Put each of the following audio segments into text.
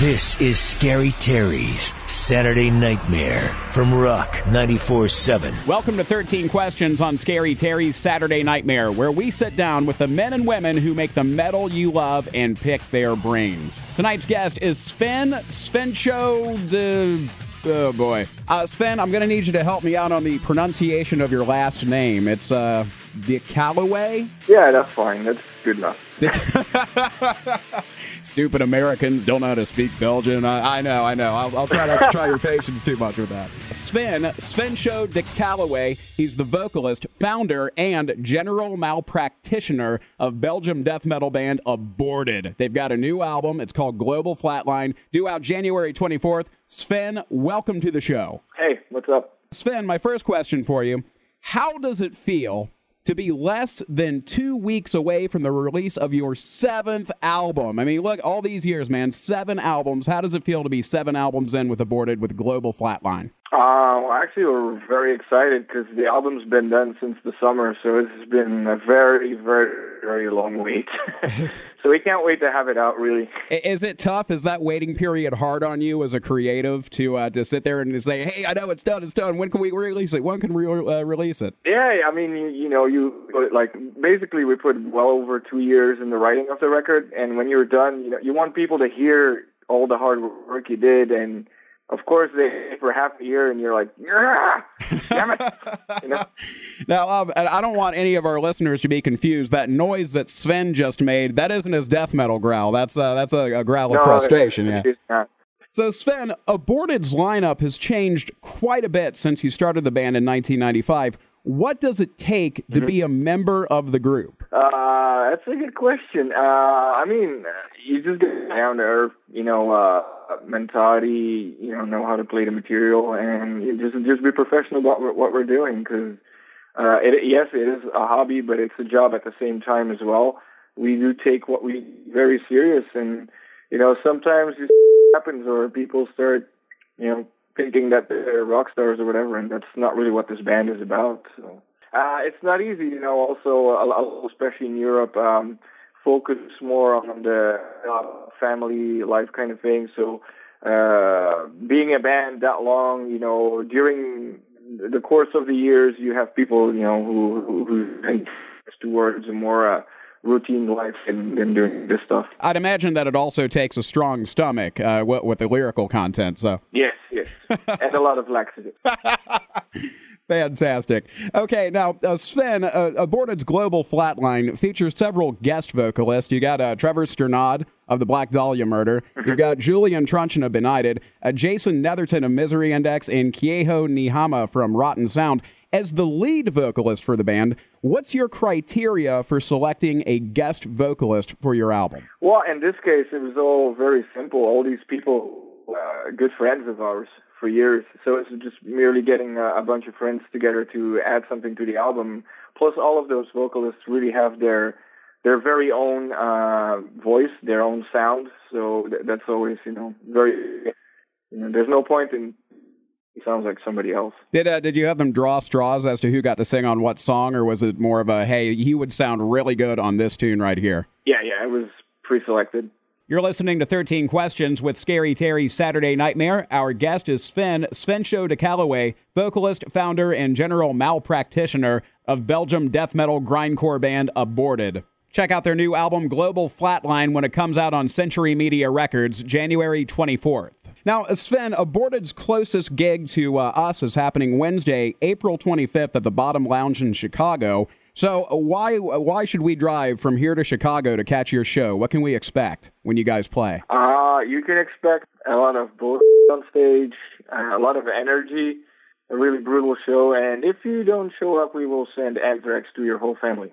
This is Scary Terry's Saturday Nightmare from Rock 94.7. Welcome to 13 Questions on Scary Terry's Saturday Nightmare, where we sit down with the men and women who make the metal you love and pick their brains. Tonight's guest is Sven Svencho de. Oh boy. Uh, Sven, I'm going to need you to help me out on the pronunciation of your last name. It's uh, De Calloway? Yeah, that's fine. That's good enough. Stupid Americans don't know how to speak Belgian. I, I know, I know. I'll, I'll try not to try your patience too much with that. Sven, Sven Show de Calloway. He's the vocalist, founder, and general malpractitioner of Belgium death metal band Aborted. They've got a new album. It's called Global Flatline, due out January 24th. Sven, welcome to the show. Hey, what's up? Sven, my first question for you How does it feel to be less than two weeks away from the release of your seventh album. I mean, look, all these years, man, seven albums. How does it feel to be seven albums in with Aborted with Global Flatline? Uh, well, actually, we're very excited because the album's been done since the summer, so it's been a very, very, very long wait. so we can't wait to have it out. Really, is it tough? Is that waiting period hard on you as a creative to uh, to sit there and say, "Hey, I know it's done, it's done. When can we release it? When can we uh, release it?" Yeah, I mean, you, you know, you like basically we put well over two years in the writing of the record, and when you're done, you know, you want people to hear all the hard work you did and of course they for half a year and you're like damn it. You know? now um, i don't want any of our listeners to be confused. That noise that sven just made that isn't his death metal growl. That's uh, that's a, a growl no, of frustration it, yeah so Sven, Aborted's lineup has changed quite a bit since you started the band in 1995. What does it take to mm-hmm. be a member of the group? Uh, that's a good question. Uh, I mean, you just get down to earth, you know, uh, mentality, you know, know how to play the material, and just just be professional about what we're doing. Because uh, it, yes, it is a hobby, but it's a job at the same time as well. We do take what we very serious, and you know, sometimes it happens, or people start, you know, thinking that they're rock stars or whatever, and that's not really what this band is about. So. Uh, it's not easy, you know. Also, especially in Europe, um, focus more on the uh, family life kind of thing. So, uh, being a band that long, you know, during the course of the years, you have people, you know, who who, who towards a more uh, routine life than, than doing this stuff. I'd imagine that it also takes a strong stomach uh, with, with the lyrical content. So yes, and a lot of laxative. Fantastic. Okay, now uh, Sven, uh, Aborted's Global Flatline features several guest vocalists. You got uh, Trevor Strnad of the Black Dahlia Murder. Mm-hmm. You've got Julien Truchan of Benighted, uh, Jason Netherton of Misery Index, and Keijo Niinimaa from Rotten Sound. As the lead vocalist for the band, what's your criteria for selecting a guest vocalist for your album? Well, in this case, it was all very simple. All these people, uh, good friends of ours for years. So it's just merely getting a, a bunch of friends together to add something to the album. Plus, all of those vocalists really have their their very own uh, voice, their own sound. So th- that's always, you know, very. You know, there's no point in he sounds like somebody else. Did uh, did you have them draw straws as to who got to sing on what song, or was it more of a hey, he would sound really good on this tune right here? Yeah, yeah, it was pre-selected. You're listening to 13 Questions with Scary Terry's Saturday Nightmare. Our guest is Sven, Sven Show de Calloway, vocalist, founder, and general malpractitioner of Belgium death metal grindcore band Aborted. Check out their new album Global Flatline when it comes out on Century Media Records January 24th. Now, Sven, Aborted's closest gig to uh, us is happening Wednesday, April 25th at the Bottom Lounge in Chicago. So why why should we drive from here to Chicago to catch your show? What can we expect when you guys play? Uh, you can expect a lot of bull on stage, uh, a lot of energy, a really brutal show, and if you don't show up, we will send anthrax to your whole family.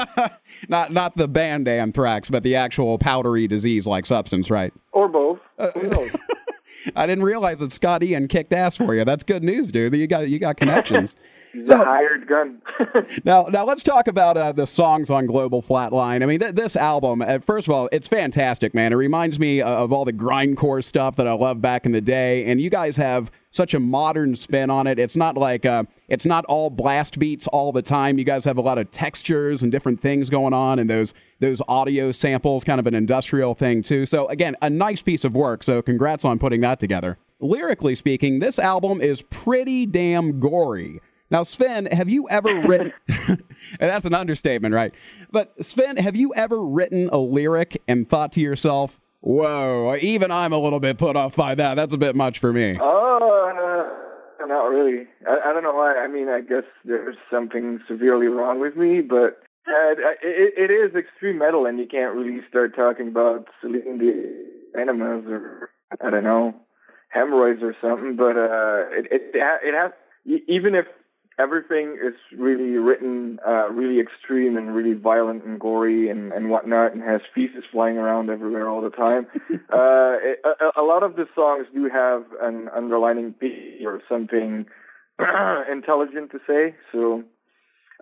not not the band anthrax, but the actual powdery disease-like substance, right? Or both. Uh, Who knows? I didn't realize that Scott Ian kicked ass for you. That's good news, dude. You got you got connections. He's so, hired gun. now, now let's talk about uh, the songs on Global Flatline. I mean, th- this album, uh, first of all, it's fantastic, man. It reminds me uh, of all the grindcore stuff that I loved back in the day, and you guys have such a modern spin on it. It's not like uh, it's not all blast beats all the time. You guys have a lot of textures and different things going on, and those those audio samples, kind of an industrial thing too. So again, a nice piece of work. So congrats on putting that together. Lyrically speaking, this album is pretty damn gory. Now, Sven, have you ever written? that's an understatement, right? But Sven, have you ever written a lyric and thought to yourself, "Whoa, even I'm a little bit put off by that. That's a bit much for me." Oh, really. I, I don't know why. I mean, I guess there's something severely wrong with me, but uh, it, it is extreme metal, and you can't really start talking about Celine the enemas or I don't know hemorrhoids or something. But uh, it it it has even if everything is really written uh, really extreme and really violent and gory and, and whatnot and has feces flying around everywhere all the time. uh, it, a, a lot of the songs do have an underlining beat or something intelligent to say. So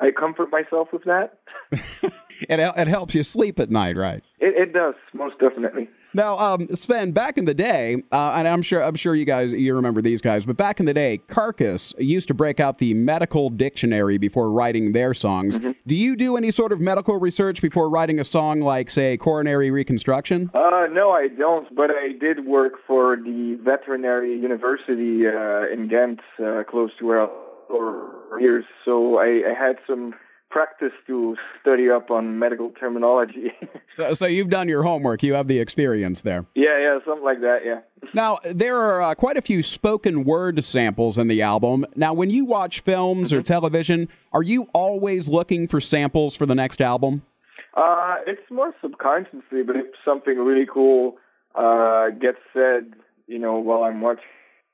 I comfort myself with that. it, it helps you sleep at night, right? It, it does, most definitely. Now, um, Sven, back in the day, uh, and I'm sure I'm sure you guys you remember these guys, but back in the day, Carcass used to break out the medical dictionary before writing their songs. Mm-hmm. Do you do any sort of medical research before writing a song like, say, coronary reconstruction? Uh, no, I don't. But I did work for the veterinary university uh, in Ghent, uh, close to where. I for years, so I, I had some practice to study up on medical terminology. so, so, you've done your homework. You have the experience there. Yeah, yeah, something like that. Yeah. Now there are uh, quite a few spoken word samples in the album. Now, when you watch films mm-hmm. or television, are you always looking for samples for the next album? Uh, it's more subconsciously, but if something really cool uh, gets said, you know, while I'm watching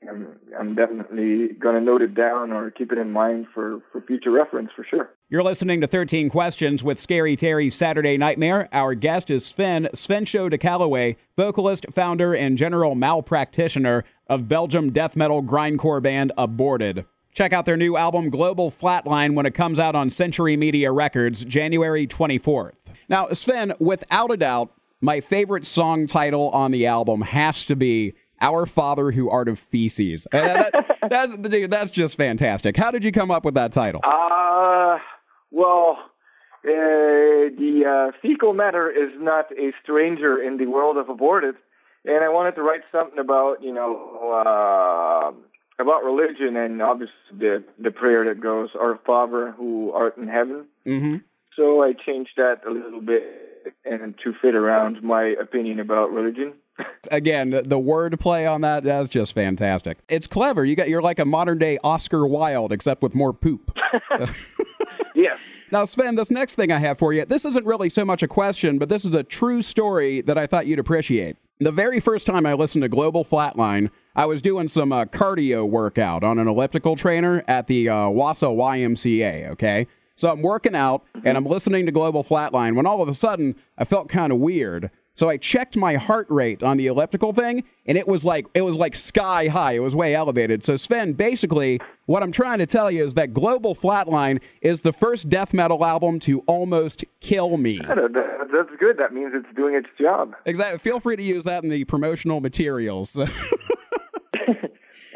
I'm, I'm definitely going to note it down or keep it in mind for, for future reference for sure. You're listening to 13 Questions with Scary Terry's Saturday Nightmare. Our guest is Sven, Sven Show de Calloway, vocalist, founder, and general malpractitioner of Belgium death metal grindcore band Aborted. Check out their new album Global Flatline when it comes out on Century Media Records January 24th. Now, Sven, without a doubt, my favorite song title on the album has to be our Father Who Art of Feces. that, that's dude, that's just fantastic. How did you come up with that title? Uh, well, uh, the uh, fecal matter is not a stranger in the world of aborted, and I wanted to write something about you know uh, about religion and obviously the the prayer that goes, "Our Father who art in heaven." Mm-hmm. So I changed that a little bit and to fit around my opinion about religion. Again, the, the word play on that that's just fantastic. It's clever. You got you're like a modern day Oscar Wilde, except with more poop. yeah. Now, Sven, this next thing I have for you, this isn't really so much a question, but this is a true story that I thought you'd appreciate. The very first time I listened to Global Flatline, I was doing some uh, cardio workout on an elliptical trainer at the uh, Wausau YMCA, okay? So I'm working out and I'm listening to Global Flatline when all of a sudden I felt kind of weird. So I checked my heart rate on the elliptical thing, and it was like it was like sky high. It was way elevated. So Sven, basically, what I'm trying to tell you is that Global Flatline is the first death metal album to almost kill me. That's good. That means it's doing its job. Exactly. Feel free to use that in the promotional materials.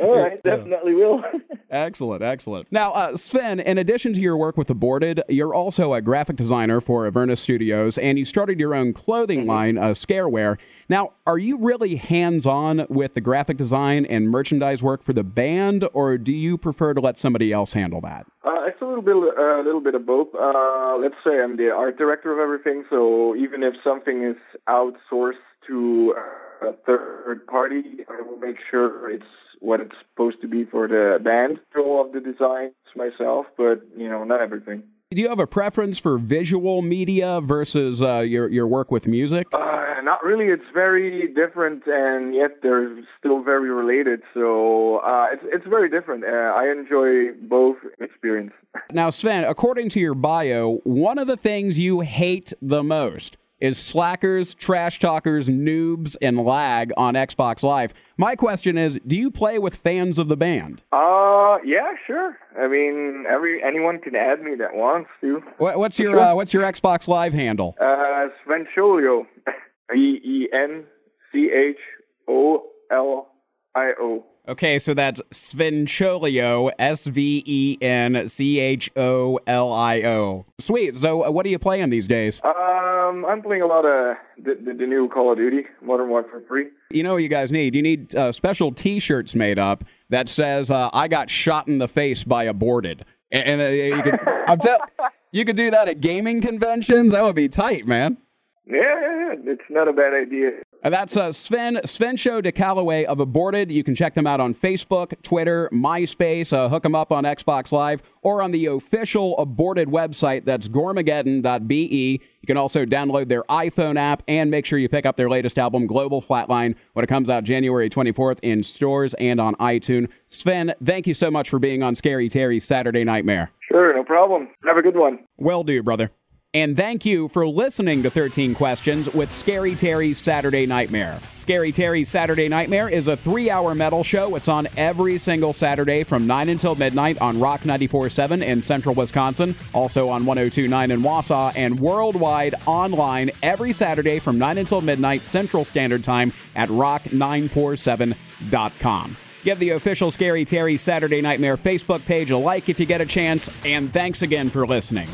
All right, definitely will. excellent, excellent. Now, uh, Sven, in addition to your work with Aborted, you're also a graphic designer for Avernus Studios, and you started your own clothing mm-hmm. line, uh, Scarewear. Now, are you really hands-on with the graphic design and merchandise work for the band, or do you prefer to let somebody else handle that? Uh, it's a little bit, a uh, little bit of both. Uh, let's say I'm the art director of everything, so even if something is outsourced to a third party, I will make sure it's what it's supposed to be for the band. All of the designs myself, but you know, not everything. Do you have a preference for visual media versus uh, your your work with music? Uh, not really. It's very different, and yet they're still very related. So uh, it's it's very different. Uh, I enjoy both experience. Now, Sven, according to your bio, one of the things you hate the most is slackers, trash talkers, noobs, and lag on Xbox Live. My question is, do you play with fans of the band? Uh, yeah, sure. I mean, every anyone can add me that wants to. What, what's your uh, What's your Xbox Live handle? Uh, Svencholio, E E N C H O L I O. Okay, so that's Svencholio, S V E N C H O L I O. Sweet. So, uh, what are you playing these days? Um, I'm playing a lot of the, the, the new Call of Duty, Modern Warfare 3. You know what you guys need? You need uh, special T-shirts made up that says uh, "I got shot in the face by aborted," and, and uh, you could I'm tell you could do that at gaming conventions. That would be tight, man. Yeah, yeah, yeah. it's not a bad idea. And that's uh, Sven Sven Show de Callaway of Aborted. You can check them out on Facebook, Twitter, MySpace. Uh, hook them up on Xbox Live or on the official Aborted website. That's goremageddon.be. You can also download their iPhone app and make sure you pick up their latest album, Global Flatline, when it comes out January 24th in stores and on iTunes. Sven, thank you so much for being on Scary Terry's Saturday Nightmare. Sure, no problem. Have a good one. Well, do, brother. And thank you for listening to 13 Questions with Scary Terry's Saturday Nightmare. Scary Terry's Saturday Nightmare is a three hour metal show. It's on every single Saturday from 9 until midnight on Rock 94.7 in central Wisconsin, also on 1029 in Wausau, and worldwide online every Saturday from 9 until midnight Central Standard Time at rock947.com. Give the official Scary Terry Saturday Nightmare Facebook page a like if you get a chance, and thanks again for listening.